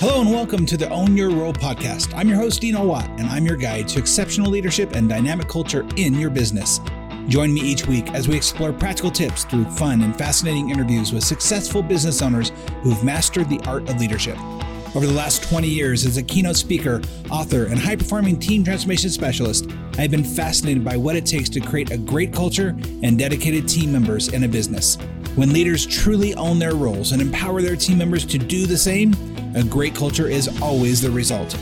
Hello and welcome to the Own Your Role podcast. I'm your host, Dino Watt, and I'm your guide to exceptional leadership and dynamic culture in your business. Join me each week as we explore practical tips through fun and fascinating interviews with successful business owners who've mastered the art of leadership. Over the last 20 years, as a keynote speaker, author, and high performing team transformation specialist, I've been fascinated by what it takes to create a great culture and dedicated team members in a business. When leaders truly own their roles and empower their team members to do the same, a great culture is always the result.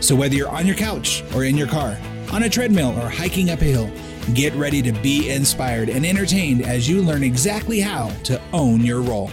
So, whether you're on your couch or in your car, on a treadmill or hiking up a hill, get ready to be inspired and entertained as you learn exactly how to own your role.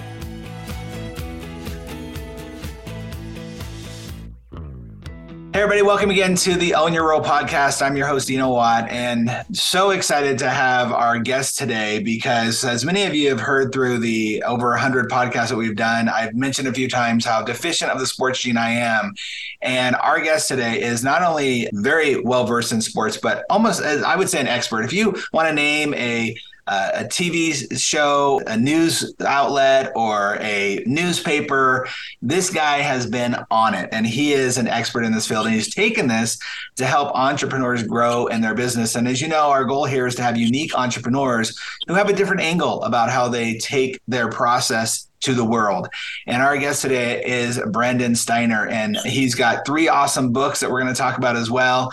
Everybody, welcome again to the Own Your Role podcast. I'm your host, Dino Watt, and so excited to have our guest today because, as many of you have heard through the over 100 podcasts that we've done, I've mentioned a few times how deficient of the sports gene I am. And our guest today is not only very well versed in sports, but almost, as I would say, an expert. If you want to name a uh, a TV show, a news outlet, or a newspaper. This guy has been on it and he is an expert in this field. And he's taken this to help entrepreneurs grow in their business. And as you know, our goal here is to have unique entrepreneurs who have a different angle about how they take their process to the world. And our guest today is Brandon Steiner, and he's got three awesome books that we're going to talk about as well.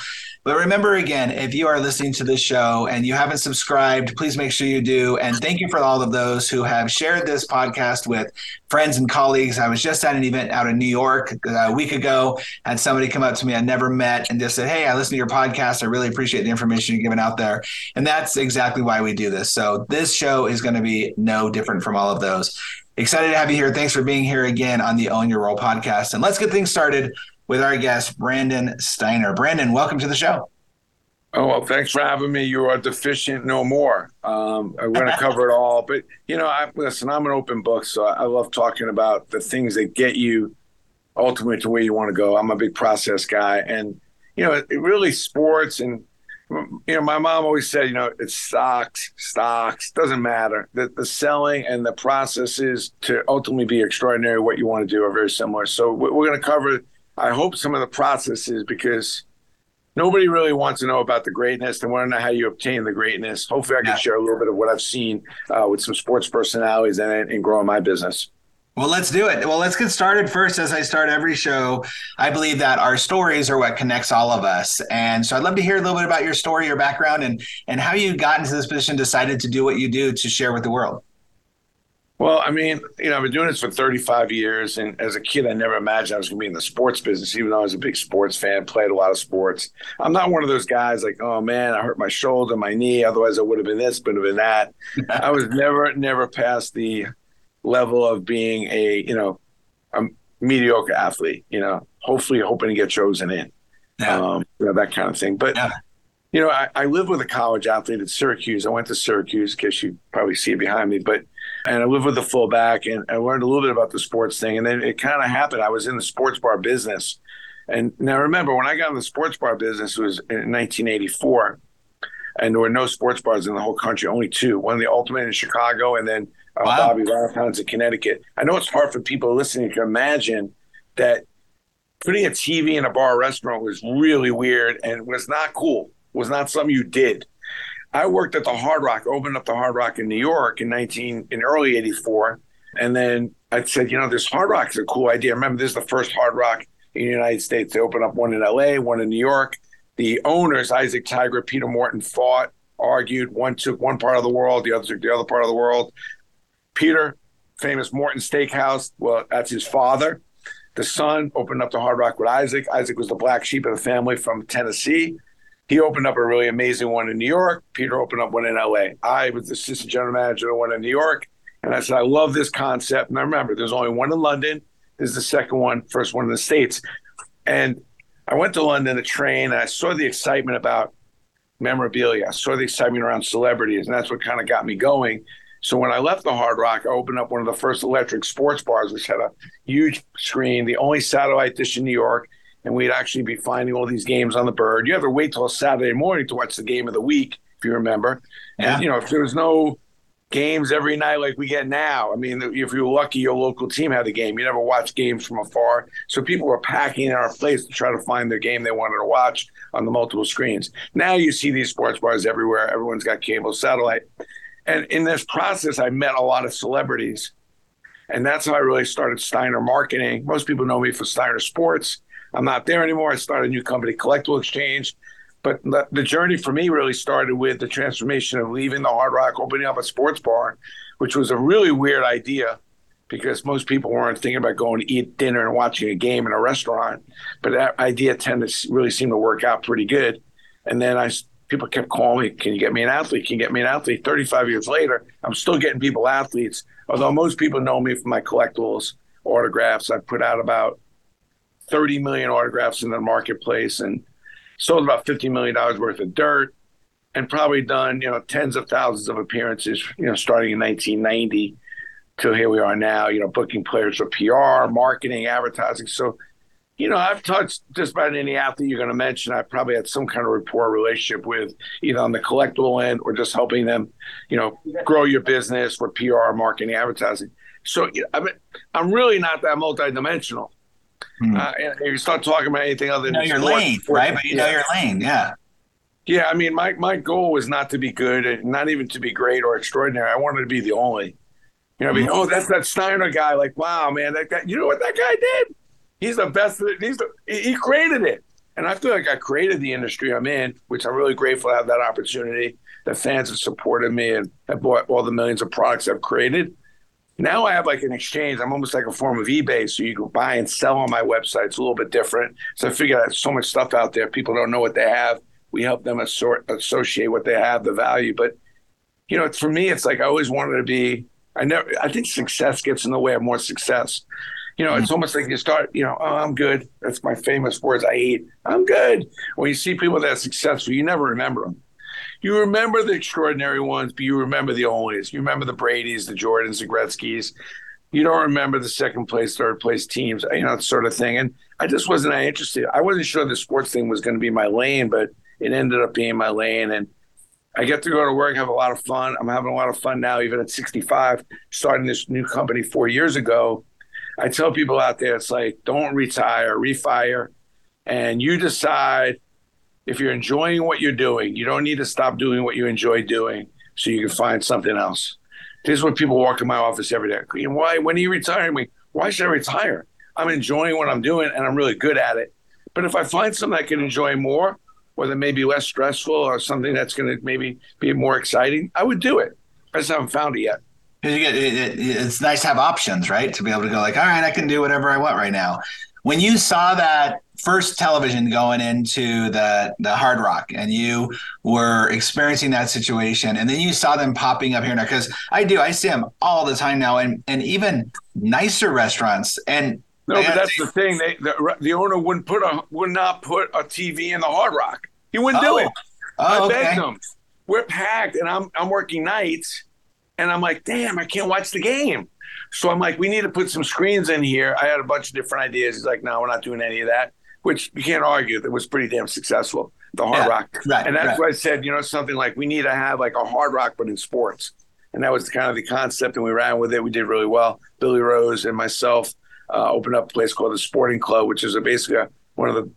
But remember again, if you are listening to this show and you haven't subscribed, please make sure you do. And thank you for all of those who have shared this podcast with friends and colleagues. I was just at an event out in New York uh, a week ago, had somebody come up to me I never met and just said, Hey, I listen to your podcast. I really appreciate the information you're giving out there. And that's exactly why we do this. So this show is going to be no different from all of those. Excited to have you here. Thanks for being here again on the Own Your Role podcast. And let's get things started with our guest, Brandon Steiner. Brandon, welcome to the show. Oh, well, thanks for having me. You are deficient no more. Um, I'm going to cover it all. But, you know, I, listen, I'm an open book, so I love talking about the things that get you ultimately to where you want to go. I'm a big process guy. And, you know, it, it really sports and you know, my mom always said, you know, it's stocks, stocks, doesn't matter. The, the selling and the processes to ultimately be extraordinary, what you want to do are very similar. So we're, going to cover, I hope, some of the processes because nobody really wants to know about the greatness. They want to know how you obtain the greatness. Hopefully, I can yeah. share a little bit of what I've seen uh, with some sports personalities and, and growing my business. Well, let's do it. Well, let's get started first. As I start every show, I believe that our stories are what connects all of us. And so I'd love to hear a little bit about your story, your background, and and how you got into this position, decided to do what you do to share with the world. Well, I mean, you know, I've been doing this for 35 years. And as a kid, I never imagined I was going to be in the sports business, even though I was a big sports fan, played a lot of sports. I'm not one of those guys like, oh man, I hurt my shoulder, my knee. Otherwise, I would have been this, would have been that. I was never, never past the level of being a you know a mediocre athlete. You know, hopefully hoping to get chosen in. Yeah. Um, you know, that kind of thing. But yeah. you know, I, I live with a college athlete at Syracuse. I went to Syracuse, because you probably see it behind me, but and I lived with the fullback and I learned a little bit about the sports thing. And then it kind of happened. I was in the sports bar business. And now remember, when I got in the sports bar business, it was in 1984. And there were no sports bars in the whole country, only two. One, the Ultimate in Chicago, and then uh, wow. Bobby Valentine's in Connecticut. I know it's hard for people listening to imagine that putting a TV in a bar restaurant was really weird and was not cool. Was not something you did. I worked at the Hard Rock, opened up the Hard Rock in New York in 19 in early 84. And then I said, you know, this Hard Rock is a cool idea. Remember, this is the first Hard Rock in the United States. They opened up one in LA, one in New York. The owners, Isaac Tigrett, Peter Morton, fought, argued. One took one part of the world, the other took the other part of the world. Peter, famous Morton Steakhouse, well, that's his father. The son opened up the Hard Rock with Isaac. Isaac was the black sheep of the family from Tennessee. He opened up a really amazing one in New York. Peter opened up one in LA. I was the assistant general manager of one in New York. And I said, I love this concept. And I remember there's only one in London. This is the second one, first one in the States. And I went to London to train and I saw the excitement about memorabilia. I saw the excitement around celebrities. And that's what kind of got me going. So when I left the Hard Rock, I opened up one of the first electric sports bars, which had a huge screen, the only satellite dish in New York, and we'd actually be finding all these games on the bird. You have to wait till Saturday morning to watch the game of the week, if you remember. Yeah. And you know, if there was no games every night like we get now. I mean, if you're lucky, your local team had a game. You never watched games from afar. So people were packing in our place to try to find their game they wanted to watch on the multiple screens. Now you see these sports bars everywhere. Everyone's got cable, satellite. And in this process, I met a lot of celebrities. And that's how I really started Steiner Marketing. Most people know me for Steiner Sports. I'm not there anymore. I started a new company, Collectible Exchange. But the journey for me really started with the transformation of leaving the Hard Rock, opening up a sports bar, which was a really weird idea because most people weren't thinking about going to eat dinner and watching a game in a restaurant. But that idea tended to really seem to work out pretty good. And then I people kept calling me, "Can you get me an athlete? Can you get me an athlete?" Thirty-five years later, I'm still getting people athletes. Although most people know me for my collectibles, autographs. I've put out about 30 million autographs in the marketplace and sold about $50 million worth of dirt and probably done, you know, tens of thousands of appearances, you know, starting in 1990 till here we are now, you know, booking players for PR, marketing, advertising. So, you know, I've touched just about any athlete you're going to mention. I probably had some kind of rapport relationship with either on the collectible end or just helping them, you know, grow your business for PR, marketing, advertising. So, I mean, I'm really not that multidimensional. Hmm. Uh, and if you start talking about anything other than you know your lane, right? But you yeah. know your lane, yeah. Yeah, I mean, my my goal was not to be good, and not even to be great or extraordinary. I wanted to be the only. You know, I mean, mm-hmm. oh, that's that Steiner guy. Like, wow, man, that guy. You know what that guy did? He's the best. He's the he created it, and I feel like I created the industry I'm in, which I'm really grateful to have that opportunity. The fans have supported me and have bought all the millions of products I've created. Now I have like an exchange. I'm almost like a form of eBay. So you can buy and sell on my website. It's a little bit different. So I figure there's so much stuff out there. People don't know what they have. We help them assort, associate what they have, the value. But, you know, for me, it's like I always wanted to be, I never, I think success gets in the way of more success. You know, it's almost like you start, you know, oh, I'm good. That's my famous words I hate. I'm good. When you see people that are successful, you never remember them you remember the extraordinary ones, but you remember the onlys. You remember the Brady's, the Jordans, the Gretzky's. You don't remember the second place, third place teams, you know, sort of thing. And I just wasn't that interested. I wasn't sure the sports thing was going to be my lane, but it ended up being my lane. And I get to go to work, have a lot of fun. I'm having a lot of fun now, even at 65, starting this new company four years ago. I tell people out there, it's like, don't retire, refire, and you decide if you're enjoying what you're doing, you don't need to stop doing what you enjoy doing so you can find something else. This is what people walk in my office every day. Why? When are you retiring? Me? Why should I retire? I'm enjoying what I'm doing and I'm really good at it. But if I find something I can enjoy more, or that may be less stressful, or something that's going to maybe be more exciting, I would do it. I just haven't found it yet. Get, it, it, it's nice to have options, right? To be able to go like, all right, I can do whatever I want right now. When you saw that first television going into the the Hard Rock, and you were experiencing that situation, and then you saw them popping up here now. Because I do, I see them all the time now, and and even nicer restaurants. And no, but that's say, the thing. They the, the owner wouldn't put a would not put a TV in the Hard Rock. He wouldn't oh. do it. Oh, I okay. begged him. We're packed, and I'm I'm working nights, and I'm like, damn, I can't watch the game. So I'm like, we need to put some screens in here. I had a bunch of different ideas. He's like, no, we're not doing any of that which you can't argue that was pretty damn successful, the Hard yeah, Rock. Right, and that's right. why I said, you know, something like we need to have like a Hard Rock, but in sports. And that was kind of the concept, and we ran with it. We did really well. Billy Rose and myself uh, opened up a place called the Sporting Club, which is a, basically a, one of the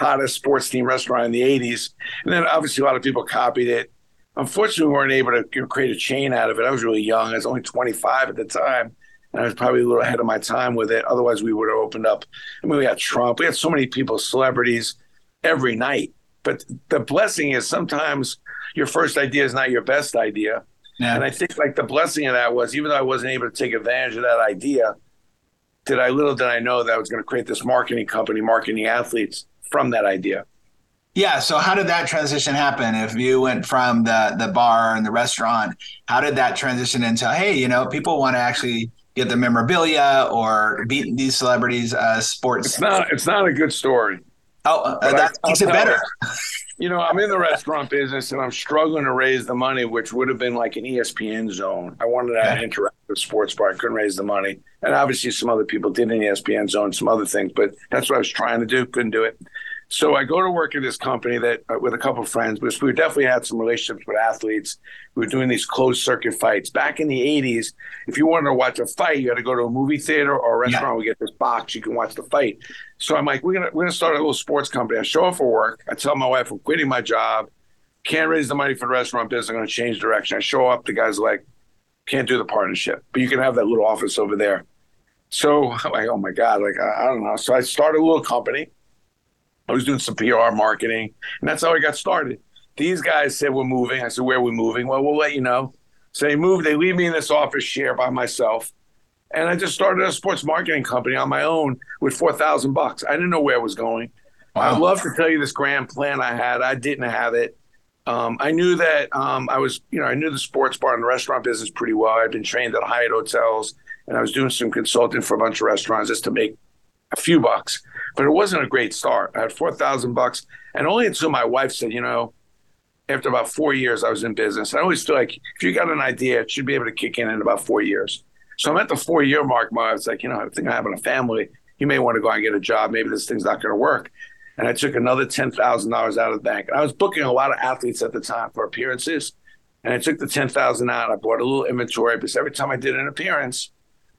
hottest sports team restaurant in the 80s. And then obviously a lot of people copied it. Unfortunately, we weren't able to you know, create a chain out of it. I was really young. I was only 25 at the time. And I was probably a little ahead of my time with it. Otherwise, we would have opened up. I mean, we had Trump. We had so many people, celebrities, every night. But the blessing is sometimes your first idea is not your best idea. Yeah. And I think like the blessing of that was even though I wasn't able to take advantage of that idea, did I little did I know that I was going to create this marketing company, marketing athletes from that idea. Yeah. So how did that transition happen? If you went from the the bar and the restaurant, how did that transition into hey, you know, people want to actually get the memorabilia or beat these celebrities uh, sports. It's not. It's not a good story. Oh, uh, that I, makes it better. You know, I'm in the restaurant business and I'm struggling to raise the money, which would have been like an ESPN zone. I wanted to okay. interactive sports bar. I couldn't raise the money. And obviously, some other people did an ESPN zone, some other things, but that's what I was trying to do. Couldn't do it. So I go to work at this company that uh, with a couple of friends, because we definitely had some relationships with athletes. We were doing these closed circuit fights. Back in the 80s, if you wanted to watch a fight, you had to go to a movie theater or a restaurant. Yeah. We get this box, you can watch the fight. So I'm like, we're gonna we're gonna start a little sports company. I show up for work. I tell my wife I'm quitting my job. Can't raise the money for the restaurant business. I'm gonna change direction. I show up, the guy's like, can't do the partnership, but you can have that little office over there. So I'm like, oh my God, like I, I don't know. So I started a little company I was doing some PR marketing, and that's how I got started. These guys said we're moving. I said, where are we moving? Well, we'll let you know. So they move. They leave me in this office share by myself, and I just started a sports marketing company on my own with four thousand bucks. I didn't know where it was going. Wow. I'd love to tell you this grand plan I had. I didn't have it. Um, I knew that um, I was, you know, I knew the sports bar and the restaurant business pretty well. I'd been trained at Hyatt hotels, and I was doing some consulting for a bunch of restaurants just to make a few bucks but it wasn't a great start. I had four thousand bucks, and only until my wife said, you know, after about four years, I was in business. I always feel like if you got an idea, it should be able to kick in in about four years. So I'm at the four year mark. My was like, you know, I think I'm having a family. You may want to go out and get a job. Maybe this thing's not going to work. And I took another ten thousand dollars out of the bank. And I was booking a lot of athletes at the time for appearances. And I took the ten thousand out. I bought a little inventory because every time I did an appearance,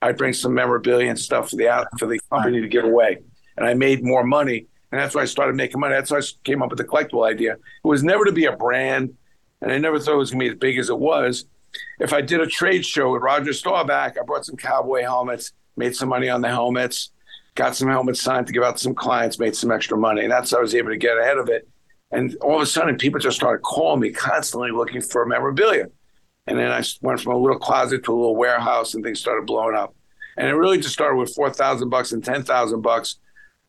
I'd bring some memorabilia and stuff for the for the company to give away and I made more money. And that's why I started making money. That's why I came up with the collectible idea. It was never to be a brand, and I never thought it was going to be as big as it was. If I did a trade show with Roger Staubach, I brought some cowboy helmets, made some money on the helmets, got some helmets signed to give out to some clients, made some extra money. And that's how I was able to get ahead of it. And all of a sudden, people just started calling me constantly looking for memorabilia. And then I went from a little closet to a little warehouse, and things started blowing up. And it really just started with four thousand bucks and ten thousand bucks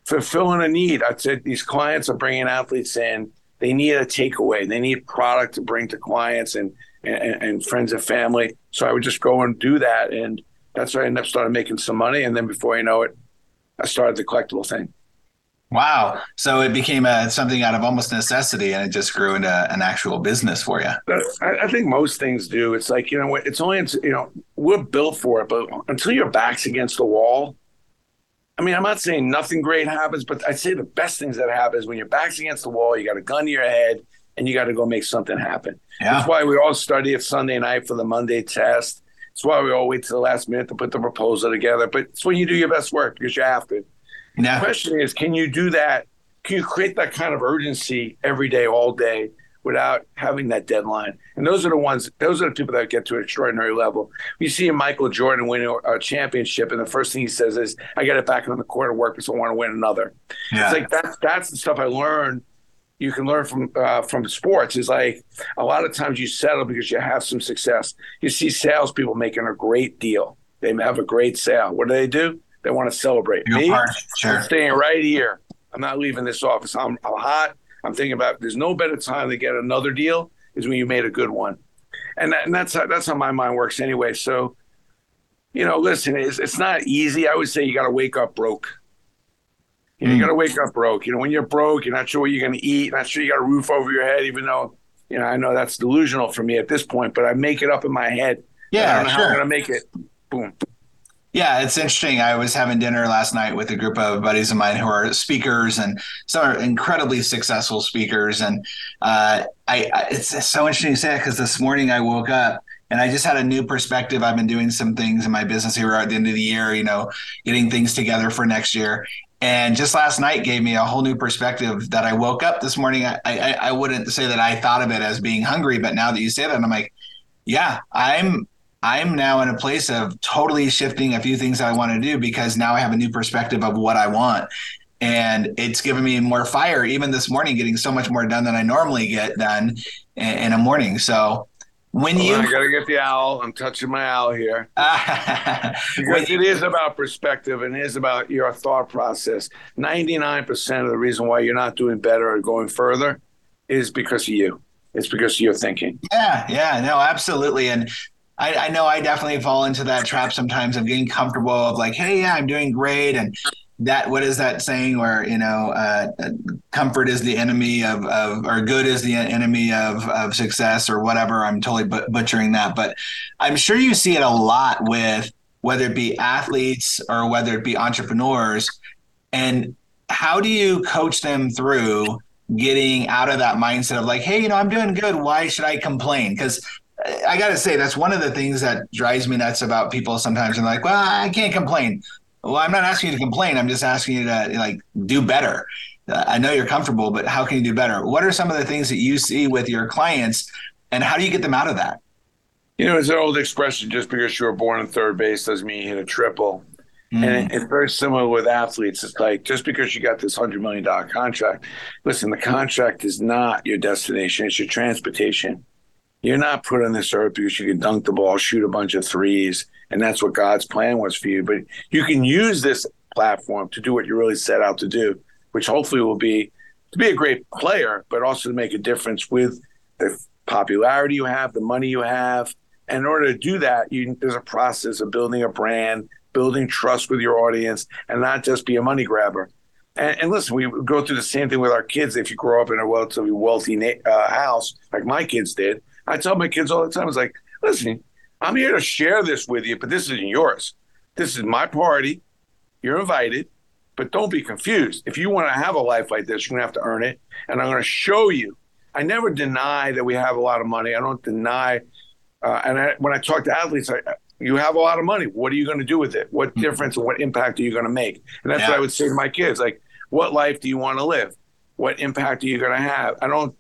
fulfilling a need. I said these clients are bringing athletes in. They need a takeaway. They need product to bring to clients and, and, and friends and family. So I would just go and do that, and that's why I ended up started making some money. And then before you know it, I started the collectible thing. Wow! So it became a, something out of almost necessity, and it just grew into an actual business for you. I, I think most things do. It's like you know, it's only you know we're built for it, but until your back's against the wall, I mean, I'm not saying nothing great happens, but I'd say the best things that happen is when your back's against the wall, you got a gun to your head, and you got to go make something happen. Yeah. That's why we all study it Sunday night for the Monday test. It's why we all wait to the last minute to put the proposal together. But it's when you do your best work because you have to. Yeah. The question is, can you do that? Can you create that kind of urgency every day, all day, without having that deadline. And those are the ones, those are the people that get to an extraordinary level. You see Michael Jordan win a championship, and the first thing he says is, I got it back on the court of work because I want to win another. Yeah. It's like that's that's the stuff I learned. You can learn from uh, from sports. Is like a lot of times you settle because you have some success. You see salespeople making a great deal. They have a great sale. What do they do? They want to celebrate. Me, sure. I'm staying right here. I'm not leaving this office. I'm, I'm hot. I'm thinking about there's no better time to get another deal is when you made a good one, and, that, and that's how, that's how my mind works anyway. So, you know, listen, it's it's not easy. I would say you got to wake up broke. You, know, mm. you got to wake up broke. You know, when you're broke, you're not sure what you're going to eat, not sure you got a roof over your head, even though you know I know that's delusional for me at this point, but I make it up in my head. Yeah, I don't know sure. how I'm going to make it. Boom. Yeah, it's interesting. I was having dinner last night with a group of buddies of mine who are speakers and some are incredibly successful speakers. And uh, I, I, it's so interesting to say that because this morning I woke up and I just had a new perspective. I've been doing some things in my business here at the end of the year, you know, getting things together for next year. And just last night gave me a whole new perspective that I woke up this morning. I, I, I wouldn't say that I thought of it as being hungry, but now that you say that, I'm like, yeah, I'm I'm now in a place of totally shifting a few things I want to do because now I have a new perspective of what I want. And it's given me more fire, even this morning, getting so much more done than I normally get done in, a morning. So when you I gotta get the owl. I'm touching my owl here. because it is about perspective and it is about your thought process. 99% of the reason why you're not doing better or going further is because of you. It's because of your thinking. Yeah, yeah, no, absolutely. And I, I know I definitely fall into that trap sometimes of getting comfortable of like, hey, yeah, I'm doing great, and that what is that saying where you know uh, comfort is the enemy of, of or good is the enemy of of success or whatever i'm totally butchering that but i'm sure you see it a lot with whether it be athletes or whether it be entrepreneurs and how do you coach them through getting out of that mindset of like, hey, you know, I'm doing good. Why should I complain? Because I got to say, that's one of the things that drives me nuts about people sometimes. And like, well, I can't complain. Well, I'm not asking you to complain. I'm just asking you to like do better. Uh, I know you're comfortable, but how can you do better? What are some of the things that you see with your clients, and how do you get them out of that? You know, it's an old expression: just because you were born in third base doesn't mean you hit a triple. Mm. And it's very similar with athletes. It's like just because you got this hundred million dollar contract, listen, the contract is not your destination; it's your transportation. You're not put on this earth because you can dunk the ball, shoot a bunch of threes, and that's what God's plan was for you. But you can use this platform to do what you really set out to do, which hopefully will be to be a great player, but also to make a difference with the popularity you have, the money you have. And in order to do that, you, there's a process of building a brand, building trust with your audience, and not just be a money grabber. And, and listen, we go through the same thing with our kids. If you grow up in a relatively wealthy uh, house, like my kids did, I tell my kids all the time, it's like, listen, I'm here to share this with you, but this isn't yours. This is my party. You're invited, but don't be confused. If you want to have a life like this, you're going to have to earn it. And I'm going to show you. I never deny that we have a lot of money. I don't deny. Uh, and I, when I talk to athletes, I, you have a lot of money. What are you going to do with it? What mm-hmm. difference and what impact are you going to make? And that's yeah. what I would say to my kids. Like, what life do you want to live? What impact are you going to have? I don't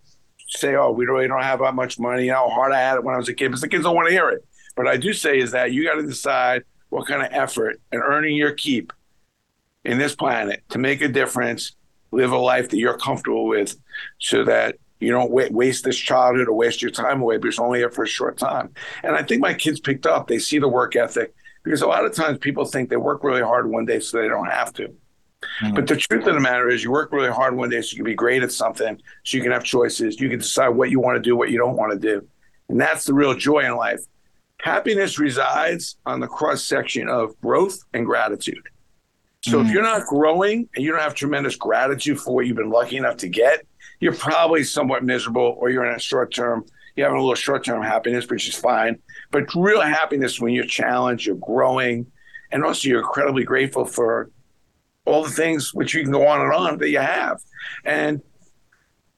say, oh, we really don't have that much money. How hard I had it when I was a kid. Because the kids don't want to hear it. But I do say is that you got to decide what kind of effort and earning your keep in this planet to make a difference, live a life that you're comfortable with, so that you don't waste this childhood or waste your time away because you're only here for a short time. And I think my kids picked up. They see the work ethic because a lot of times people think they work really hard one day so they don't have to. Mm-hmm. But the truth of the matter is, you work really hard one day so you can be great at something, so you can have choices. You can decide what you want to do, what you don't want to do. And that's the real joy in life. Happiness resides on the cross section of growth and gratitude. So mm-hmm. if you're not growing and you don't have tremendous gratitude for what you've been lucky enough to get, you're probably somewhat miserable or you're in a short term, you're having a little short term happiness, which is fine. But real happiness when you're challenged, you're growing, and also you're incredibly grateful for all the things which you can go on and on that you have. And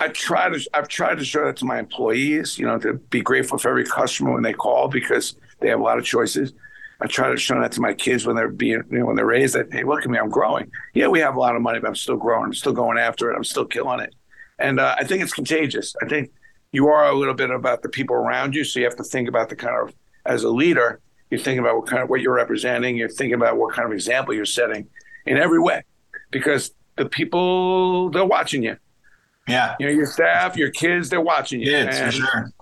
I try to I've tried to show that to my employees, you know, to be grateful for every customer when they call because they have a lot of choices. I try to show that to my kids when they're being, you know, when they're raised that, hey, look at me, I'm growing. Yeah, we have a lot of money, but I'm still growing. I'm still going after it. I'm still killing it. And uh, I think it's contagious. I think you are a little bit about the people around you. So you have to think about the kind of, as a leader, you're thinking about what kind of what you're representing. You're thinking about what kind of example you're setting in every way, because the people they're watching you. Yeah, you know your staff, your kids, they're watching you. Kids, and, for sure.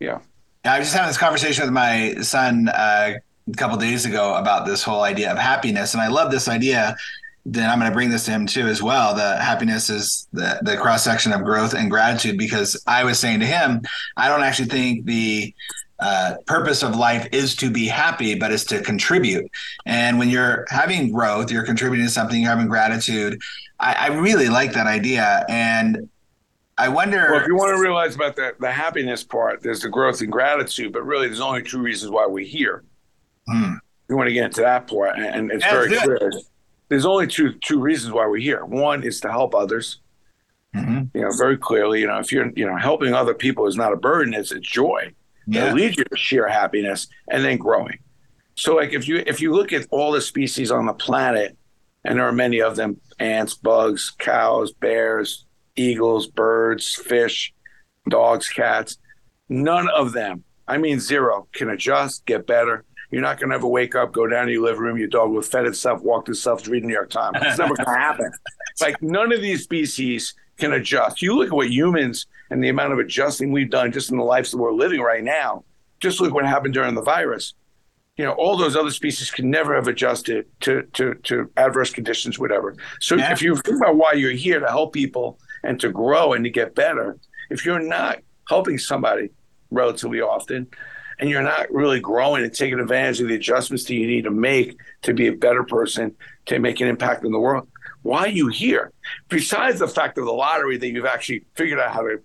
Yeah. I was just having this conversation with my son uh, a couple days ago about this whole idea of happiness, and I love this idea. Then I'm going to bring this to him too as well. The happiness is the the cross section of growth and gratitude because I was saying to him, I don't actually think the uh, purpose of life is to be happy, but is to contribute. And when you're having growth, you're contributing to something, you're having gratitude. I, I really like that idea. And I wonder. Well, if you want to realize about the, the happiness part, there's the growth and gratitude, but really there's only two reasons why we're here. Hmm. You want to get into that part, and it's very clear. There's only two two reasons why we're here. One is to help others. Mm-hmm. You know, very clearly. You know, if you're you know helping other people is not a burden; it's a joy. Yeah. Leads you to sheer happiness and then growing. So, like if you if you look at all the species on the planet, and there are many of them: ants, bugs, cows, bears, eagles, birds, fish, dogs, cats. None of them, I mean zero, can adjust, get better. You're not going to ever wake up, go down to your living room, your dog will fed itself, walked itself, to read the New York Times. It's never going to happen. Like none of these species can adjust. You look at what humans and the amount of adjusting we've done just in the lives that we're living right now. Just look what happened during the virus. You know, all those other species can never have adjusted to to, to adverse conditions, whatever. So yeah. if you think about why you're here to help people and to grow and to get better. If you're not helping somebody relatively often and you're not really growing and taking advantage of the adjustments that you need to make to be a better person, to make an impact in the world, why are you here? Besides the fact of the lottery that you've actually figured out how to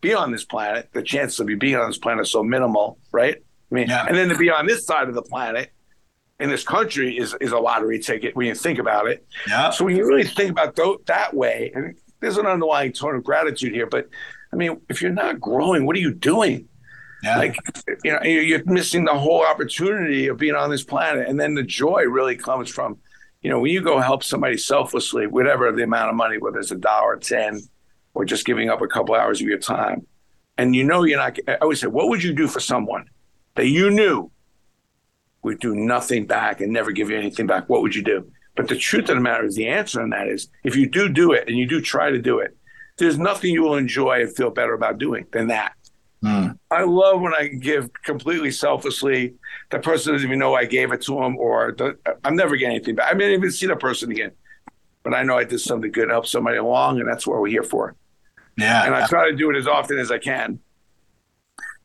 be on this planet, the chances of you being on this planet is so minimal, right? I mean, yeah. and then to be on this side of the planet in this country is is a lottery ticket when you think about it. Yeah. So when you really think about th- that way, and there's an underlying tone of gratitude here, but I mean, if you're not growing, what are you doing? Yeah. Like, you know, you're missing the whole opportunity of being on this planet. And then the joy really comes from, you know, when you go help somebody selflessly, whatever the amount of money, whether it's a dollar, 10, or just giving up a couple hours of your time. And you know, you're not, I always say, what would you do for someone that you knew would do nothing back and never give you anything back? What would you do? But the truth of the matter is, the answer on that is if you do do it and you do try to do it, there's nothing you will enjoy and feel better about doing than that. Mm. I love when I give completely selflessly. The person doesn't even know I gave it to them, or the, I'm never getting anything back. I may even see the person again, but I know I did something good, help somebody along, and that's what we're here for. Yeah, and I try to do it as often as I can.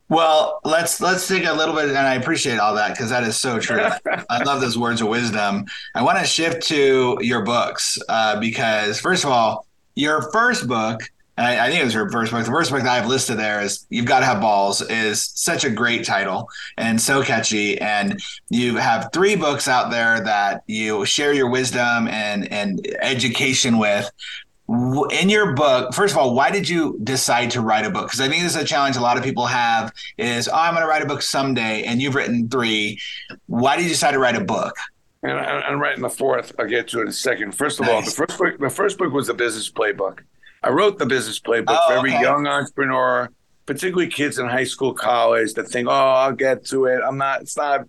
Well, let's let's take a little bit, and I appreciate all that because that is so true. I love those words of wisdom. I want to shift to your books uh, because, first of all, your first book I, I, think it was her first book. The first book that I've listed there is "You've Got to Have Balls" is such a great title and so catchy. And you have three books out there that you share your wisdom and and education with. In your book, first of all, why did you decide to write a book? Because I think this is a challenge a lot of people have: is oh, I'm going to write a book someday, and you've written three. Why did you decide to write a book? And I'm writing the fourth. I'll get to it in a second. First of nice. all, the first book, the first book was the business playbook. I wrote the business playbook oh, for every okay. young entrepreneur, particularly kids in high school, college that think, "Oh, I'll get to it. I'm not. It's not.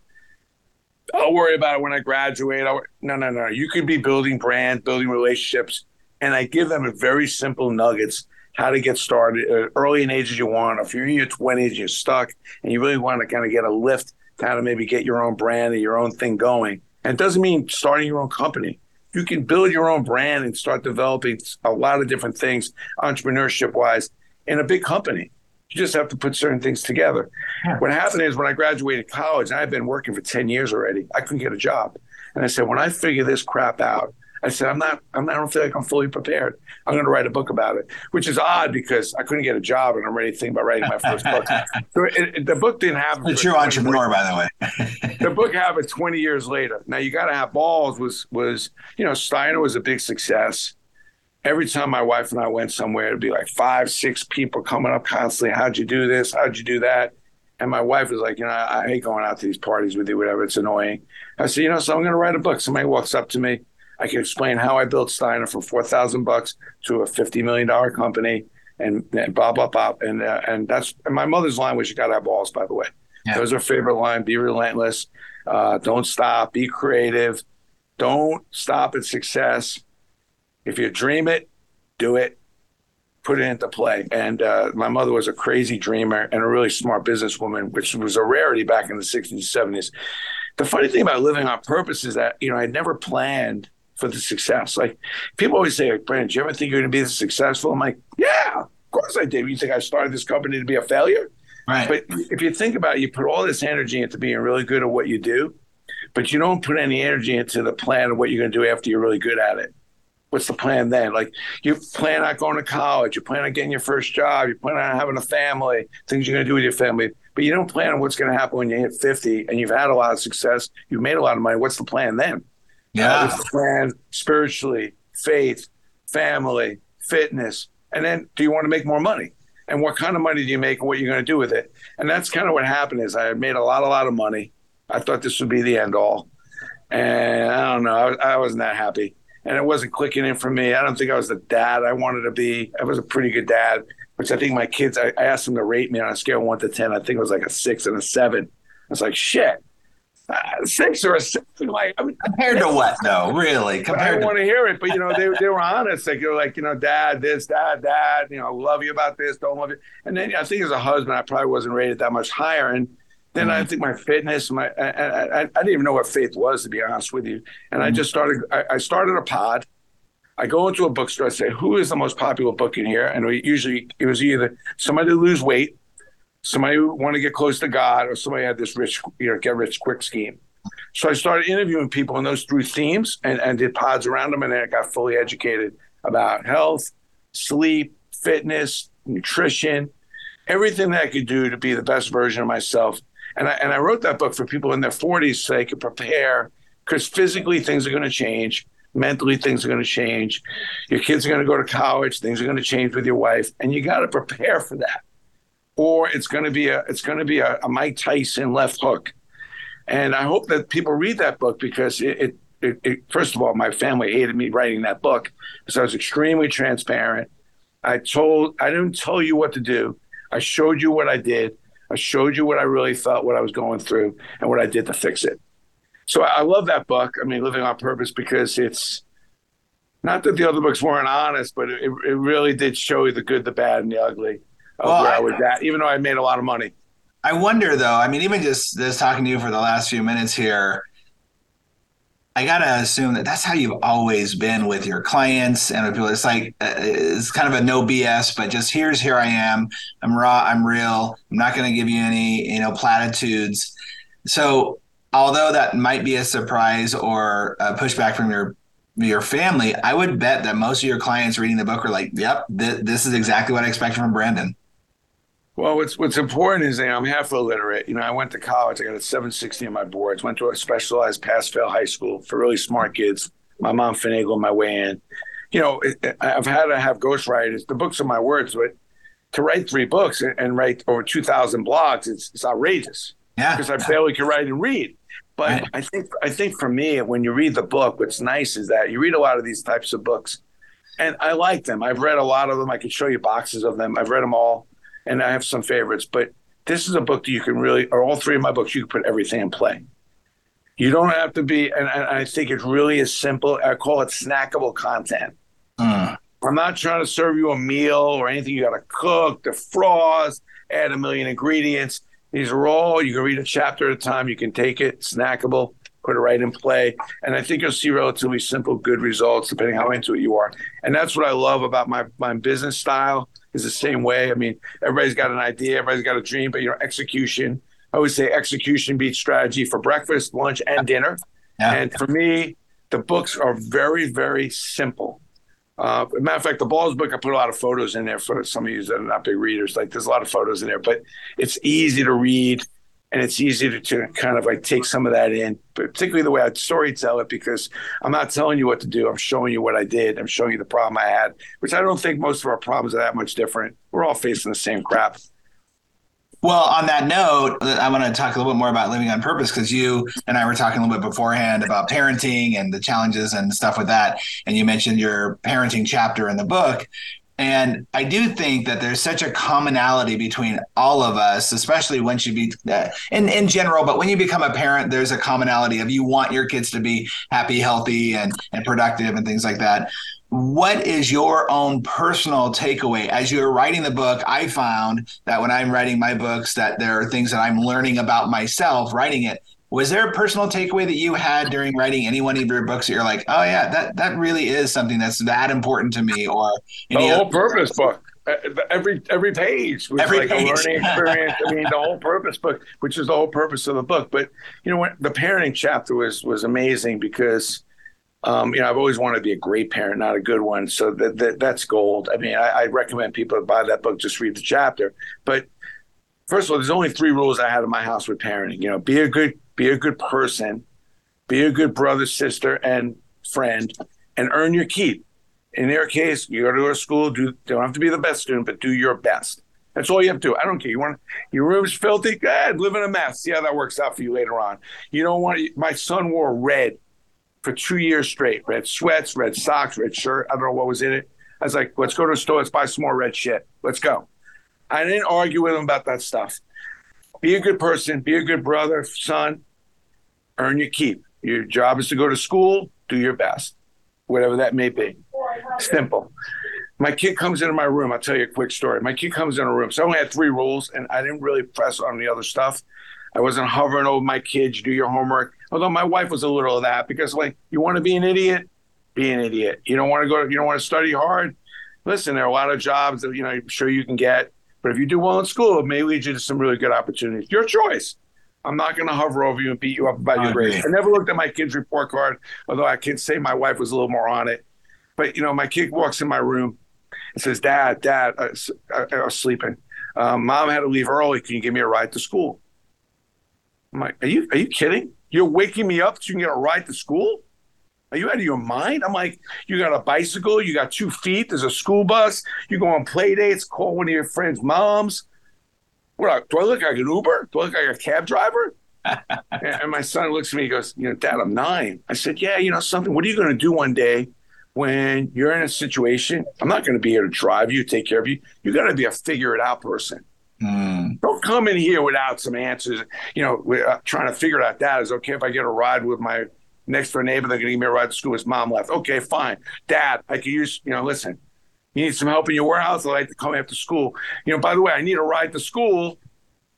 I'll worry about it when I graduate." I'll, no, no, no. You could be building brand, building relationships, and I give them a very simple nuggets how to get started uh, early in age as you want. If you're in your 20s, you're stuck, and you really want to kind of get a lift, kind of maybe get your own brand and your own thing going. And it doesn't mean starting your own company you can build your own brand and start developing a lot of different things entrepreneurship wise in a big company. You just have to put certain things together. Yeah. What happened is when I graduated college, I've been working for 10 years already. I couldn't get a job. And I said, when I figure this crap out, I said, I'm not, I'm not, I don't feel like I'm fully prepared. I'm going to write a book about it, which is odd because I couldn't get a job and I'm ready to think about writing my first book. So it, it, the book didn't happen. The true entrepreneur, by the way. the book happened 20 years later. Now you got to have balls was, was, you know, Steiner was a big success. Every time my wife and I went somewhere, it'd be like five, six people coming up constantly. How'd you do this? How'd you do that? And my wife was like, you know, I hate going out to these parties with you, whatever. It's annoying. I said, you know, so I'm going to write a book. Somebody walks up to me I can explain how I built Steiner from four thousand bucks to a fifty million dollar company, and, and blah blah blah. And uh, and that's and my mother's line was, "You got to have balls." By the way, yeah. that was her favorite line. Be relentless. Uh, don't stop. Be creative. Don't stop at success. If you dream it, do it. Put it into play. And uh, my mother was a crazy dreamer and a really smart businesswoman, which was a rarity back in the 60s and 70s. The funny thing about living on purpose is that, you know, I never planned for the success. Like people always say, like, Brandon, do you ever think you're going to be this successful? I'm like, yeah, of course I did. You think I started this company to be a failure? Right. But if you think about it, you put all this energy into being really good at what you do, but you don't put any energy into the plan of what you're going to do after you're really good at it. What's the plan then? Like you plan on going to college, you plan on getting your first job, you plan on having a family, things you're going to do with your family, but you don't plan on what's going to happen when you hit 50 and you've had a lot of success, you've made a lot of money. What's the plan then? Yeah. Plan spiritually, faith, family, fitness. And then do you want to make more money? And what kind of money do you make and what you're going to do with it? And that's kind of what happened is I made a lot, a lot of money. I thought this would be the end all. And I don't know, I, I wasn't that happy. And it wasn't clicking in for me. I don't think I was the dad I wanted to be. I was a pretty good dad, which I think my kids, I, I asked them to rate me on a scale of one to 10. I think it was like a six and a seven. I was like, shit, uh, six or a seven. Like I mean, compared to what though? Really? Compared I don't to- want to hear it, but you know they they were honest. Like you're like you know, Dad, this, Dad, Dad. You know, love you about this, don't love you. And then I think as a husband, I probably wasn't rated that much higher. And then mm-hmm. I think my fitness, my I, I, I, didn't even know what faith was to be honest with you. And mm-hmm. I just started. I, I started a pod. I go into a bookstore. I say, "Who is the most popular book in here?" And we usually it was either somebody to lose weight somebody who want to get close to God, or somebody had this rich, you know, get rich quick scheme. So I started interviewing people in those three themes and, and did pods around them, and then I got fully educated about health, sleep, fitness, nutrition, everything that I could do to be the best version of myself. And I, and I wrote that book for people in their 40s so they could prepare because physically things are going to change mentally things are going to change your kids are going to go to college things are going to change with your wife and you got to prepare for that or it's going to be a it's going to be a, a mike tyson left hook and i hope that people read that book because it, it it, it, first of all, my family hated me writing that book because I was extremely transparent. I told, I didn't tell you what to do. I showed you what I did. I showed you what I really felt, what I was going through, and what I did to fix it. So I love that book. I mean, Living on Purpose, because it's not that the other books weren't honest, but it, it really did show you the good, the bad, and the ugly of well, where I, I was at, even though I made a lot of money. I wonder, though. I mean, even just this talking to you for the last few minutes here, I gotta assume that that's how you've always been with your clients and with people. It's like uh, it's kind of a no BS, but just here's here I am. I'm raw. I'm real. I'm not going to give you any you know platitudes. So although that might be a surprise or a pushback from your your family, I would bet that most of your clients reading the book are like, "Yep, th- this is exactly what I expected from Brandon." Well, what's what's important is that I'm half illiterate. You know, I went to college. I got a 760 on my boards. Went to a specialized pass-fail high school for really smart kids. My mom finagled my way in. You know, I've had to have ghostwriters. The books are my words, but to write three books and write over 2,000 blogs, it's, it's outrageous. Yeah, because I barely can write and read. But right. I think I think for me, when you read the book, what's nice is that you read a lot of these types of books, and I like them. I've read a lot of them. I can show you boxes of them. I've read them all and I have some favorites, but this is a book that you can really, or all three of my books, you can put everything in play. You don't have to be, and, and I think it really is simple. I call it snackable content. Mm. I'm not trying to serve you a meal or anything you got to cook, defrost, add a million ingredients. These are all, you can read a chapter at a time. You can take it, snackable, put it right in play. And I think you'll see relatively simple, good results depending how into it you are. And that's what I love about my, my business style is the same way. I mean, everybody's got an idea, everybody's got a dream, but you know, execution. I always say execution beats strategy for breakfast, lunch, and dinner. Yeah. And for me, the books are very, very simple. Uh, matter of fact, the balls book, I put a lot of photos in there for some of you that are not big readers. Like, there's a lot of photos in there, but it's easy to read and it's easy to, to, kind of like take some of that in, particularly the way I story tell it, because I'm not telling you what to do. I'm showing you what I did. I'm showing you the problem I had, which I don't think most of our problems are that much different. We're all facing the same crap. Well, on that note, uh, I want to talk a little bit more about living on purpose because you and I were talking a little bit beforehand about parenting and the challenges and stuff with that. And you mentioned your parenting chapter in the book. And I do think that there's such a commonality between all of us, especially once you be uh, in in general. But when you become a parent, there's a commonality of you want your kids to be happy, healthy, and and productive, and things like that. What is your own personal takeaway as you're writing the book? I found that when I'm writing my books, that there are things that I'm learning about myself writing it was there a personal takeaway that you had during writing any one of your books that you're like, oh yeah, that that really is something that's that important to me? Or the whole purpose book, every every page was every like page. a learning experience. I mean, the whole purpose book, which is the whole purpose of the book. But you know what, the parenting chapter was was amazing because. Um, you know, I've always wanted to be a great parent, not a good one. So that, that that's gold. I mean, I, I recommend people to buy that book. Just read the chapter. But first of all, there's only three rules I had in my house with parenting. You know, be a good be a good person, be a good brother, sister, and friend, and earn your keep. In their case, you go to a school, do don't have to be the best student, but do your best. That's all you have to do. I don't care. You want your room's filthy? Go ahead, live in a mess. See how that works out for you later on. You don't want. My son wore red for two years straight. Red sweats, red socks, red shirt. I don't know what was in it. I was like, let's go to the store. Let's buy some more red shit. Let's go. I didn't argue with him about that stuff. Be a good person. Be a good brother, son earn your keep. Your job is to go to school, do your best, whatever that may be. Simple. My kid comes into my room. I'll tell you a quick story. My kid comes in a room. So I only had three rules, and I didn't really press on the other stuff. I wasn't hovering over my kids, do your homework. Although my wife was a little of that because, like, you want to be an idiot, be an idiot. You don't want to go, you don't want to study hard. Listen, there are a lot of jobs that, you know, I'm sure you can get. But if you do well in school, it may lead you to some really good opportunities. Your choice. I'm not going to hover over you and beat you up about your grades. I never looked at my kid's report card, although I can say my wife was a little more on it. But you know, my kid walks in my room and says, "Dad, Dad, I, I, I was sleeping. Um, Mom had to leave early. Can you give me a ride to school?" I'm like, "Are you are you kidding?" You're waking me up so you can get a ride to school? Are you out of your mind? I'm like, you got a bicycle, you got two feet, there's a school bus, you go on play dates, call one of your friends' moms. Do I look like an Uber? Do I look like a cab driver? and my son looks at me, he goes, you know, Dad, I'm nine. I said, Yeah, you know something, what are you gonna do one day when you're in a situation? I'm not gonna be here to drive you, take care of you. You gotta be a figure it out person. Mm. Don't come in here without some answers. You know, we're uh, trying to figure out that is okay if I get a ride with my next door neighbor. They're going to give me a ride to school. His mom left. Okay, fine. Dad, I could use. You know, listen. You need some help in your warehouse. I like to come after school. You know, by the way, I need a ride to school.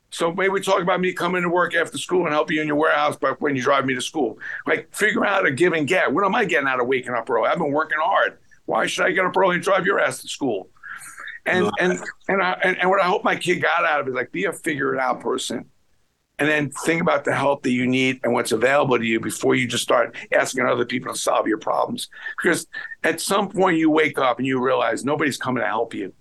So maybe talk about me coming to work after school and help you in your warehouse, but when you drive me to school, like figure out a give and get. What am I getting out of waking up early? I've been working hard. Why should I get up early and drive your ass to school? And and and, I, and and what I hope my kid got out of it is like be a figure it out person, and then think about the help that you need and what's available to you before you just start asking other people to solve your problems. Because at some point you wake up and you realize nobody's coming to help you.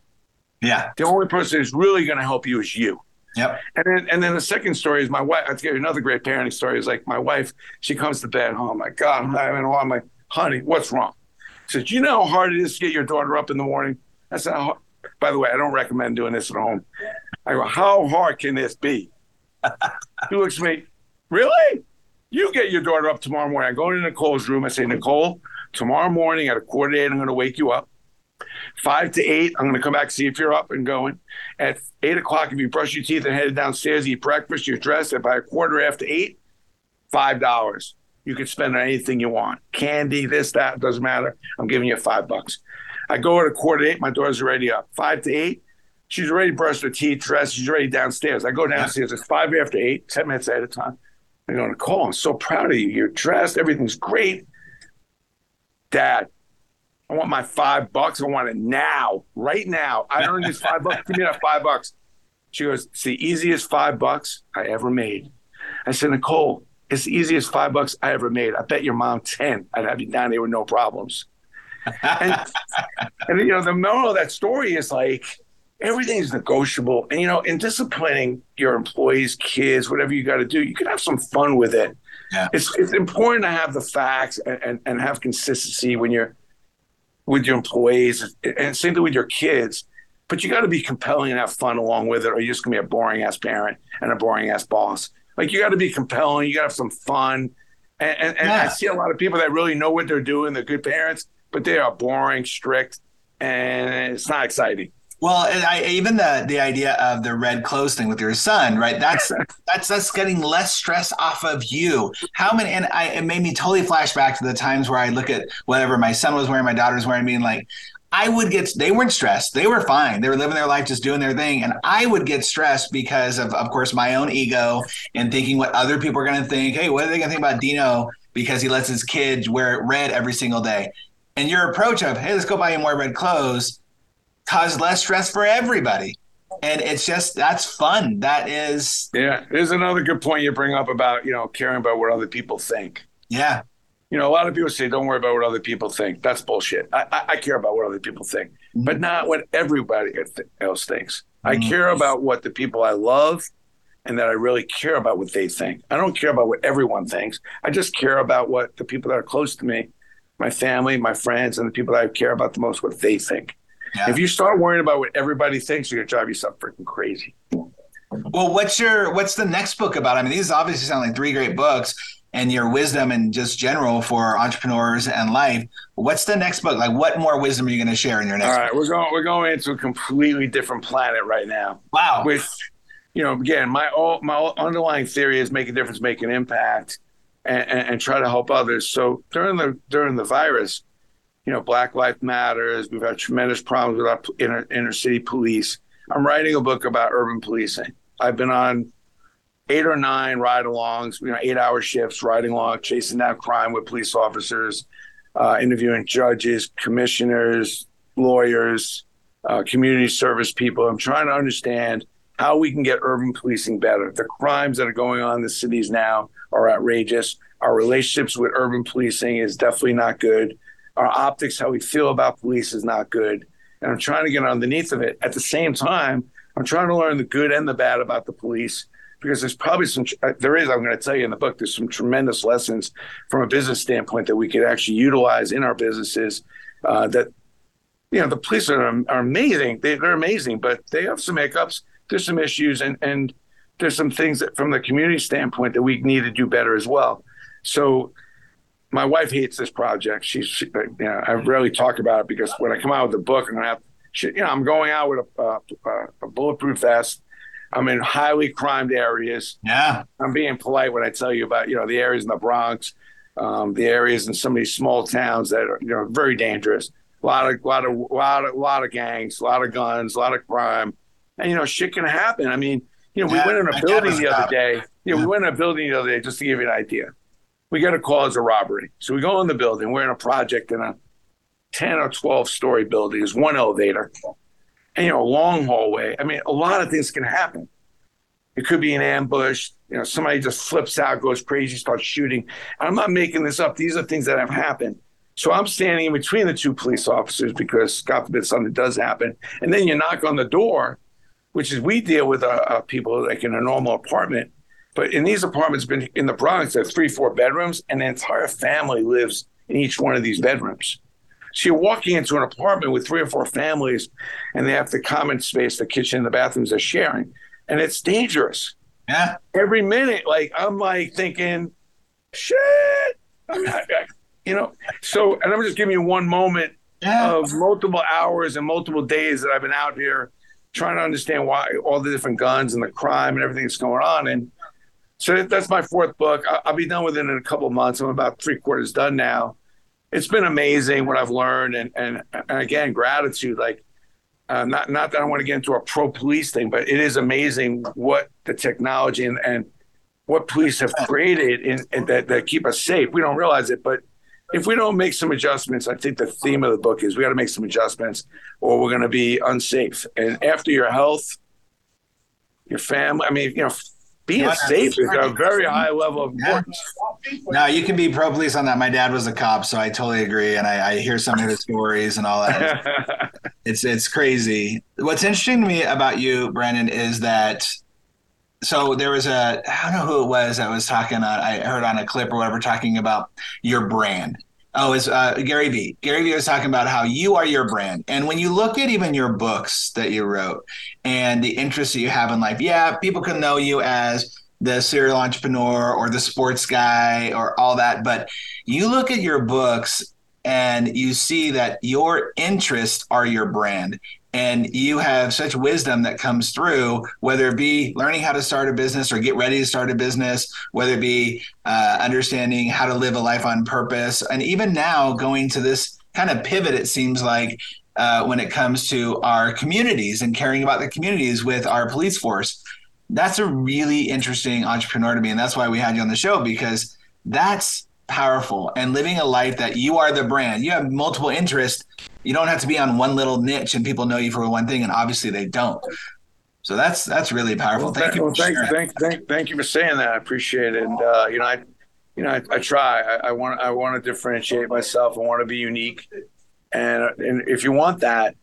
Yeah, the only person who's really going to help you is you. Yep. And then and then the second story is my wife. I'll tell you another great parenting story is like my wife. She comes to bed. Oh my God, I'm having. Oh, I'm like, honey, what's wrong? She says, you know how hard it is to get your daughter up in the morning. I said, by the way, I don't recommend doing this at home. I go, how hard can this be? he looks at me, really? You get your daughter up tomorrow morning. I go into Nicole's room. I say, Nicole, tomorrow morning at a quarter to eight, I'm going to wake you up. Five to eight, I'm going to come back see if you're up and going. At eight o'clock, if you brush your teeth and headed downstairs, eat breakfast, you're dressed. At by a quarter after eight, five dollars. You can spend on anything you want. Candy, this, that, doesn't matter. I'm giving you five bucks. I go at a quarter to eight, my daughter's already up. Five to eight, she's already brushed her teeth, dressed, she's already downstairs. I go downstairs, it's five after eight, 10 minutes ahead of time. I go, Nicole, I'm so proud of you. You're dressed, everything's great. Dad, I want my five bucks. I want it now, right now. I earned these five bucks. Give me that five bucks. She goes, It's the easiest five bucks I ever made. I said, Nicole, it's the easiest five bucks I ever made. I bet your mom 10. I'd have you down there with no problems and, and you know, the moral of that story is like everything's negotiable. And you know, in disciplining your employees, kids, whatever you got to do, you can have some fun with it. Yeah. It's it's important to have the facts and, and, and have consistency when you're with your employees and same thing with your kids. But you got to be compelling and have fun along with it, or you're just gonna be a boring ass parent and a boring ass boss. Like you got to be compelling. You got to have some fun. And, and, and yeah. I see a lot of people that really know what they're doing. They're good parents, but they are boring, strict, and it's not exciting. Well, I, even the the idea of the red clothes thing with your son, right? That's that's that's getting less stress off of you. How many? And I, it made me totally flash back to the times where I look at whatever my son was wearing, my daughter was wearing, being like, I would get. They weren't stressed. They were fine. They were living their life, just doing their thing, and I would get stressed because of, of course, my own ego and thinking what other people are going to think. Hey, what are they going to think about Dino because he lets his kids wear red every single day? And your approach of, hey, let's go buy you more red clothes caused less stress for everybody. And it's just that's fun. That is Yeah. There's another good point you bring up about, you know, caring about what other people think. Yeah. You know, a lot of people say, don't worry about what other people think. That's bullshit. I, I, I care about what other people think, mm-hmm. but not what everybody else thinks. Mm-hmm. I care about what the people I love and that I really care about what they think. I don't care about what everyone thinks. I just care about what the people that are close to me my family, my friends, and the people that I care about the most, what they think. Yeah. If you start worrying about what everybody thinks, you're gonna drive yourself freaking crazy. Well, what's your what's the next book about? I mean, these obviously sound like three great books and your wisdom and just general for entrepreneurs and life. What's the next book? Like, what more wisdom are you going to share in your next? All right, book? we're going we're going into a completely different planet right now. Wow. With, you know, again, my all my underlying theory is make a difference, make an impact and, and, try to help others. So during the during the virus, you know, Black Lives Matters. We've had tremendous problems with our inner, inner city police. I'm writing a book about urban policing. I've been on eight or nine ride-alongs, you know, eight-hour shifts, riding along, chasing down crime with police officers, uh, interviewing judges, commissioners, lawyers, uh, community service people. I'm trying to understand how we can get urban policing better. The crimes that are going on in the cities now are outrageous. Our relationships with urban policing is definitely not good. Our optics, how we feel about police, is not good. And I'm trying to get underneath of it. At the same time, I'm trying to learn the good and the bad about the police because there's probably some uh, there is I'm going to tell you in the book there's some tremendous lessons from a business standpoint that we could actually utilize in our businesses uh, that you know the police are, are amazing they, they're amazing but they have some hiccups there's some issues and and there's some things that from the community standpoint that we need to do better as well so my wife hates this project she's she, you know I rarely talk about it because when I come out with the book I'm gonna have she, you know I'm going out with a, a, a bulletproof vest I'm in highly crimed areas. Yeah. I'm being polite when I tell you about, you know, the areas in the Bronx, um, the areas in some of these small towns that are, you know, very dangerous. A lot of, lot of, lot of, lot of gangs, a lot of guns, a lot of crime, and you know, shit can happen. I mean, you know, yeah, we went in a building the other day. You know, yeah. we went in a building the other day just to give you an idea. We got a call as a robbery, so we go in the building. We're in a project in a ten or twelve story building. There's one elevator and, you know, a long hallway. I mean, a lot of things can happen. It could be an ambush. You know, somebody just flips out, goes crazy, starts shooting. I'm not making this up. These are things that have happened. So I'm standing in between the two police officers because, God forbid, something does happen. And then you knock on the door, which is we deal with uh, uh, people like in a normal apartment. But in these apartments been in the Bronx, there's three, four bedrooms, and the entire family lives in each one of these bedrooms. So you're walking into an apartment with three or four families, and they have the common space, the kitchen, and the bathrooms they're sharing, and it's dangerous. Yeah. Every minute, like I'm like thinking, shit. I mean, I, I, you know. So, and I'm just giving you one moment yeah. of multiple hours and multiple days that I've been out here trying to understand why all the different guns and the crime and everything that's going on. And so that's my fourth book. I'll be done with it in a couple months. I'm about three quarters done now it's been amazing what I've learned, and and, and again, gratitude. Like, uh, not not that I want to get into a pro police thing, but it is amazing what the technology and, and what police have created in, in that that keep us safe. We don't realize it, but if we don't make some adjustments, I think the theme of the book is we got to make some adjustments, or we're going to be unsafe. And after your health, your family, I mean, you know, being no, safe is a very high level of importance. No, you can be pro police on that. My dad was a cop, so I totally agree, and I, I hear some of his stories and all that. it's it's crazy. What's interesting to me about you, Brandon, is that so there was a I don't know who it was I was talking on I heard on a clip or whatever talking about your brand. Oh, it's uh, Gary Vee. Gary Vee was talking about how you are your brand. And when you look at even your books that you wrote and the interests that you have in life, yeah, people can know you as the serial entrepreneur or the sports guy or all that. But you look at your books and you see that your interests are your brand and you have such wisdom that comes through whether it be learning how to start a business or get ready to start a business whether it be uh, understanding how to live a life on purpose. And even now going to this kind of pivot it seems like uh, when it comes to our communities and caring about the communities with our police force that's a really interesting entrepreneur to me. And that's why we had you on the show because that's powerful and living a life that you are the brand. You have multiple interests. You don't have to be on one little niche and people know you for one thing and obviously they don't. So that's that's really powerful. Well, thank, you well, thank, thank, thank, thank you for saying that. I appreciate it. And uh, you know i you know i, I try. I, I, want i want to differentiate myself. I want to be unique. And and if you want that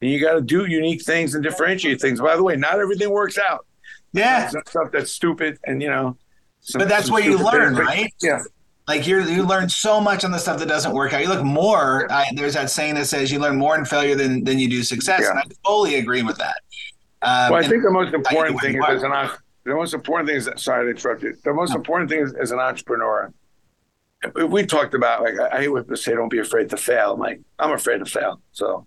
then you got to do unique things and differentiate things. By the way not everything works out. Yeah. Stuff that's stupid and you know some, but that's what you learn things. right? Yeah like you you learn so much on the stuff that doesn't work out. You look more. I, there's that saying that says you learn more in failure than than you do success, yeah. and I totally agree with that. Um, well, I think the most important thing is an the most important thing is sorry to interrupt you. The most no. important thing is as an entrepreneur. We talked about like I hate when people say don't be afraid to fail. I'm like I'm afraid to fail, so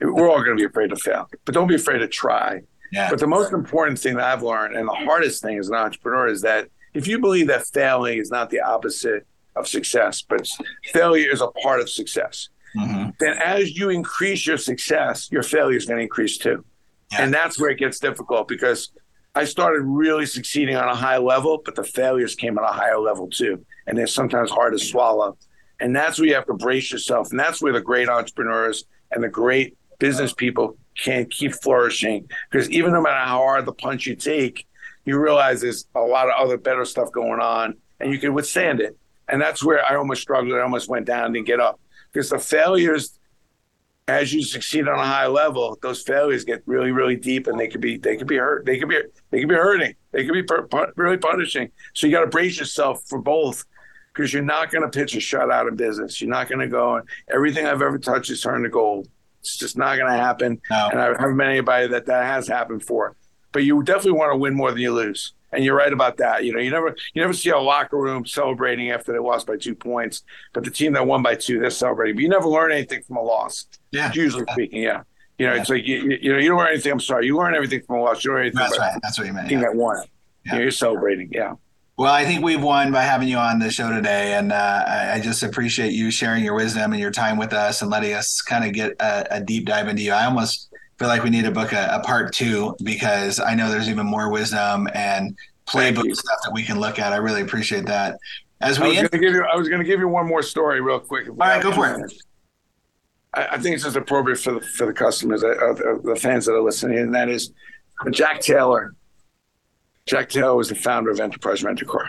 we're all going to be afraid to fail, but don't be afraid to try. Yeah. But the most important thing that I've learned, and the hardest thing as an entrepreneur, is that if you believe that failing is not the opposite of success, but failure is a part of success, mm-hmm. then as you increase your success, your failure is going to increase too. Yeah. And that's where it gets difficult because I started really succeeding on a high level, but the failures came at a higher level too. And they're sometimes hard to swallow. And that's where you have to brace yourself. And that's where the great entrepreneurs and the great business people can keep flourishing. Because even no matter how hard the punch you take, you realize there's a lot of other better stuff going on and you can withstand it. And that's where I almost struggled. I almost went down and didn't get up because the failures as you succeed on a high level, those failures get really, really deep, and they could be they could be hurt. They could be they could be hurting. They could be really punishing. So you got to brace yourself for both, because you're not going to pitch a shutout in business. You're not going to go and everything I've ever touched is turned to gold. It's just not going to happen. No. And I haven't met anybody that that has happened for. But you definitely want to win more than you lose. And you're right about that. You know, you never you never see a locker room celebrating after they lost by two points, but the team that won by two, they're celebrating. But you never learn anything from a loss. Yeah. Usually yeah. speaking, yeah. You know, yeah. it's like you, you know, you don't learn anything. I'm sorry, you learn everything from a loss. You learn anything. That's right. That's what you meant. Team yeah. that won. Yeah. You know, you're celebrating. Yeah. Well, I think we've won by having you on the show today, and uh, I just appreciate you sharing your wisdom and your time with us and letting us kind of get a, a deep dive into you. I almost feel like we need to book a, a, part two because I know there's even more wisdom and playbook stuff that we can look at. I really appreciate that. As we I was going to give you, I was going to give you one more story real quick. All right, go for it. I, I, think it's just appropriate for the for the customers, uh, uh, the fans that are listening, and that is Jack Taylor. Jack Taylor was the founder of Enterprise Rent a Car.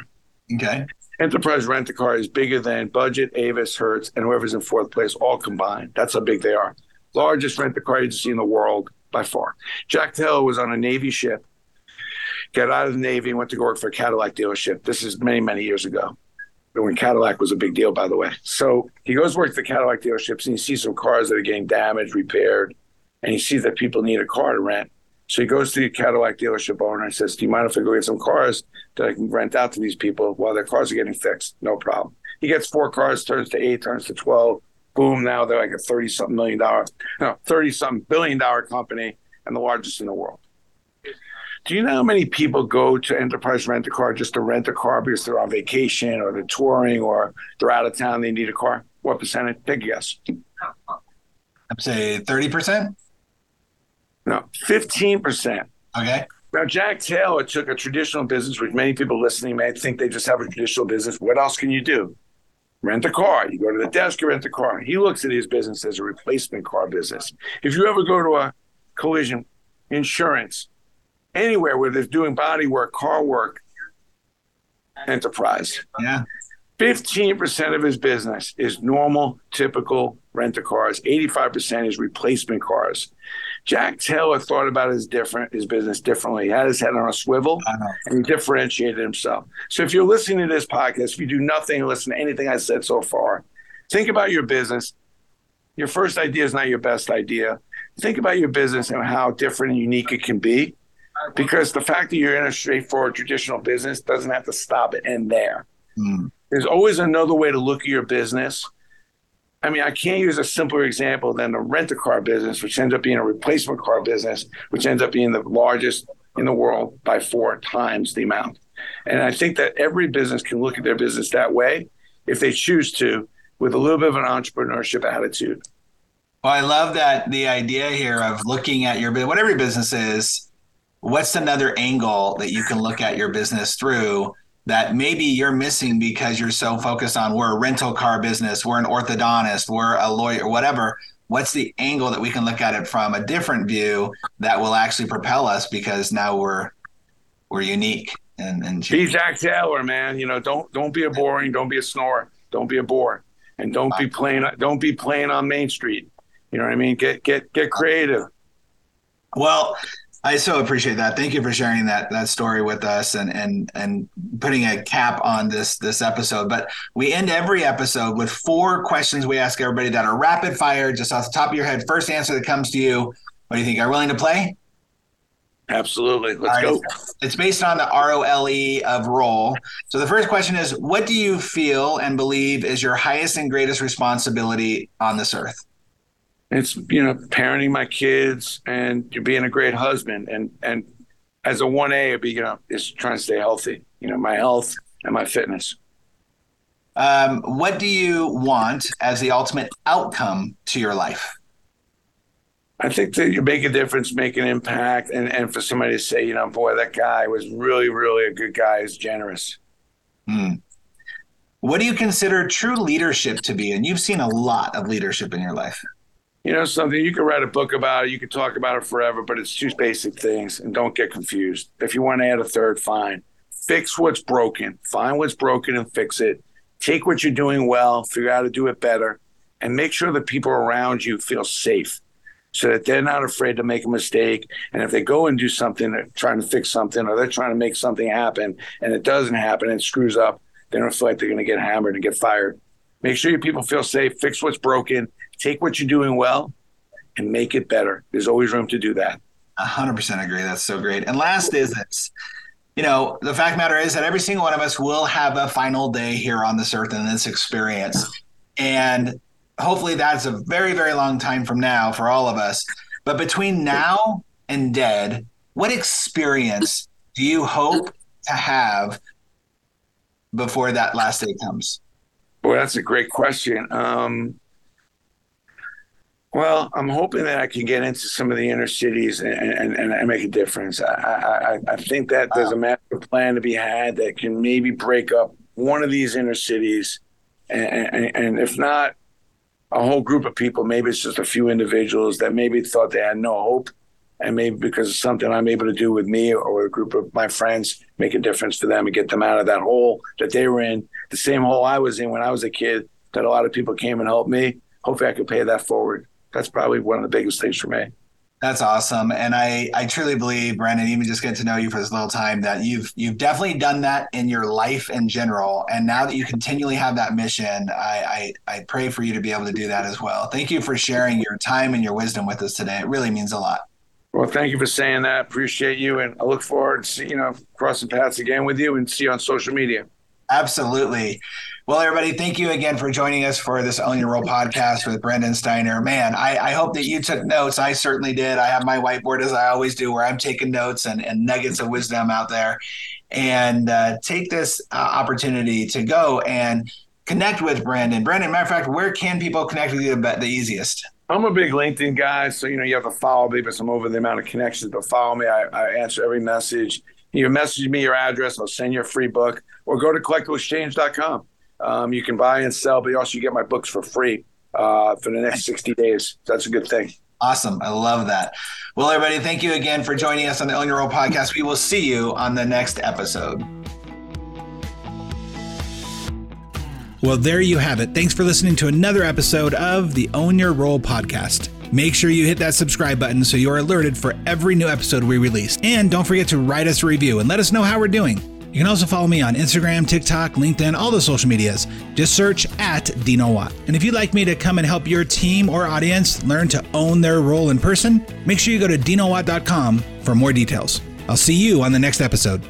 Okay. Enterprise Rent a Car is bigger than Budget, Avis, Hertz, and whoever's in fourth place all combined. That's how big they are. Largest rent a car agency in the world by far. Jack Taylor was on a Navy ship got out of the Navy, went to go work for a Cadillac dealership. This is many, many years ago. When Cadillac was a big deal, by the way. So he goes work the Cadillac dealerships and he sees some cars that are getting damaged, repaired, and he sees that people need a car to rent. So he goes to the Cadillac dealership owner and says, Do you mind if I go get some cars that I can rent out to these people while their cars are getting fixed? No problem. He gets four cars, turns to eight, turns to 12. Boom, now they're like a 30 something million dollar, no, 30 something billion dollar company and the largest in the world. Do you know how many people go to Enterprise Rent a Car just to rent a car because they're on vacation or they're touring or they're out of town, they need a car? What percentage? Take a guess. I'd say 30%? No, 15%. Okay. Now, Jack Taylor took a traditional business, which many people listening may think they just have a traditional business. What else can you do? Rent a car. You go to the desk, you rent a car. He looks at his business as a replacement car business. If you ever go to a collision insurance, anywhere where they're doing body work, car work, enterprise. Yeah. 15% of his business is normal, typical rent a cars. 85% is replacement cars. Jack Taylor thought about his different his business differently. He had his head on a swivel and he differentiated himself. So if you're listening to this podcast, if you do nothing and listen to anything I said so far, think about your business. Your first idea is not your best idea. Think about your business and how different and unique it can be because the fact that you're in a straightforward traditional business doesn't have to stop it end there. Mm. There's always another way to look at your business. I mean, I can't use a simpler example than the rent a car business, which ends up being a replacement car business, which ends up being the largest in the world by four times the amount. And I think that every business can look at their business that way if they choose to, with a little bit of an entrepreneurship attitude. Well, I love that the idea here of looking at your business, whatever your business is what's another angle that you can look at your business through that maybe you're missing because you're so focused on we're a rental car business, we're an orthodontist, we're a lawyer, whatever. What's the angle that we can look at it from a different view that will actually propel us because now we're we're unique and and be Jack Taylor, man. You know, don't don't be a boring, don't be a snore, don't be a bore, and don't be playing don't be playing on Main Street. You know what I mean? Get get get creative. Well, I so appreciate that. Thank you for sharing that that story with us and and and putting a cap on this this episode. But we end every episode with four questions we ask everybody that are rapid fire, just off the top of your head. First answer that comes to you. What do you think? Are you willing to play? Absolutely. Let's right. go. It's based on the ROLE of role. So the first question is what do you feel and believe is your highest and greatest responsibility on this earth? It's you know parenting my kids and being a great husband. And and as a 1a it'd be you know is trying to stay healthy you know my health and my fitness. Um, what do you want as the ultimate outcome to your life? I think that you make a difference make an impact and and for somebody to say you know boy that guy was really really a good guy is generous. Hmm. what do you consider true leadership to be? And you've seen a lot of leadership in your life you know something you can write a book about it you can talk about it forever but it's two basic things and don't get confused if you want to add a third fine fix what's broken find what's broken and fix it take what you're doing well figure out how to do it better and make sure the people around you feel safe so that they're not afraid to make a mistake. And if they go and do something, they're trying to fix something, or they're trying to make something happen and it doesn't happen and screws up, they don't feel like they're going to get hammered and get fired. Make sure your people feel safe, fix what's broken, take what you're doing well, and make it better. There's always room to do that. 100% agree. That's so great. And last is this you know, the fact matter is that every single one of us will have a final day here on this earth in this experience. And hopefully that's a very, very long time from now for all of us. But between now and dead, what experience do you hope to have before that last day comes? Well, that's a great question. Um, well, I'm hoping that I can get into some of the inner cities and, and, and make a difference. I, I, I think that there's a master plan to be had that can maybe break up one of these inner cities. And, and, and if not a whole group of people, maybe it's just a few individuals that maybe thought they had no hope. And maybe because of something I'm able to do with me or a group of my friends, make a difference for them and get them out of that hole that they were in, the same hole I was in when I was a kid, that a lot of people came and helped me. Hopefully, I could pay that forward that's probably one of the biggest things for me. That's awesome, and I I truly believe, Brandon, even just getting to know you for this little time, that you've you've definitely done that in your life in general, and now that you continually have that mission, I I, I pray for you to be able to do that as well. Thank you for sharing your time and your wisdom with us today. It really means a lot. Well, thank you for saying that. Appreciate you, and I look forward to you know crossing paths again with you and see you on social media. Absolutely. Well, everybody, thank you again for joining us for this Own Your Role podcast with Brandon Steiner. Man, I, I, hope that you took notes. I certainly did. I have my whiteboard as I always do, where I'm taking notes and, and nuggets of wisdom out there. And uh, take this uh, opportunity to go and connect with Brandon. Brandon, matter of fact, where can people connect with you the, easiest? I'm a big LinkedIn guy, so you know you have to follow me, but I'm over the amount of connections. But follow me. I, I answer every message. You message me your address, I'll send you a free book, or go to collectiblexchange.com. Um, you can buy and sell, but also you get my books for free uh, for the next 60 days. That's a good thing. Awesome. I love that. Well, everybody, thank you again for joining us on the Own Your Role podcast. We will see you on the next episode. Well, there you have it. Thanks for listening to another episode of the Own Your Role podcast. Make sure you hit that subscribe button so you're alerted for every new episode we release. And don't forget to write us a review and let us know how we're doing. You can also follow me on Instagram, TikTok, LinkedIn, all the social medias. Just search at Dino Watt. And if you'd like me to come and help your team or audience learn to own their role in person, make sure you go to dinowatt.com for more details. I'll see you on the next episode.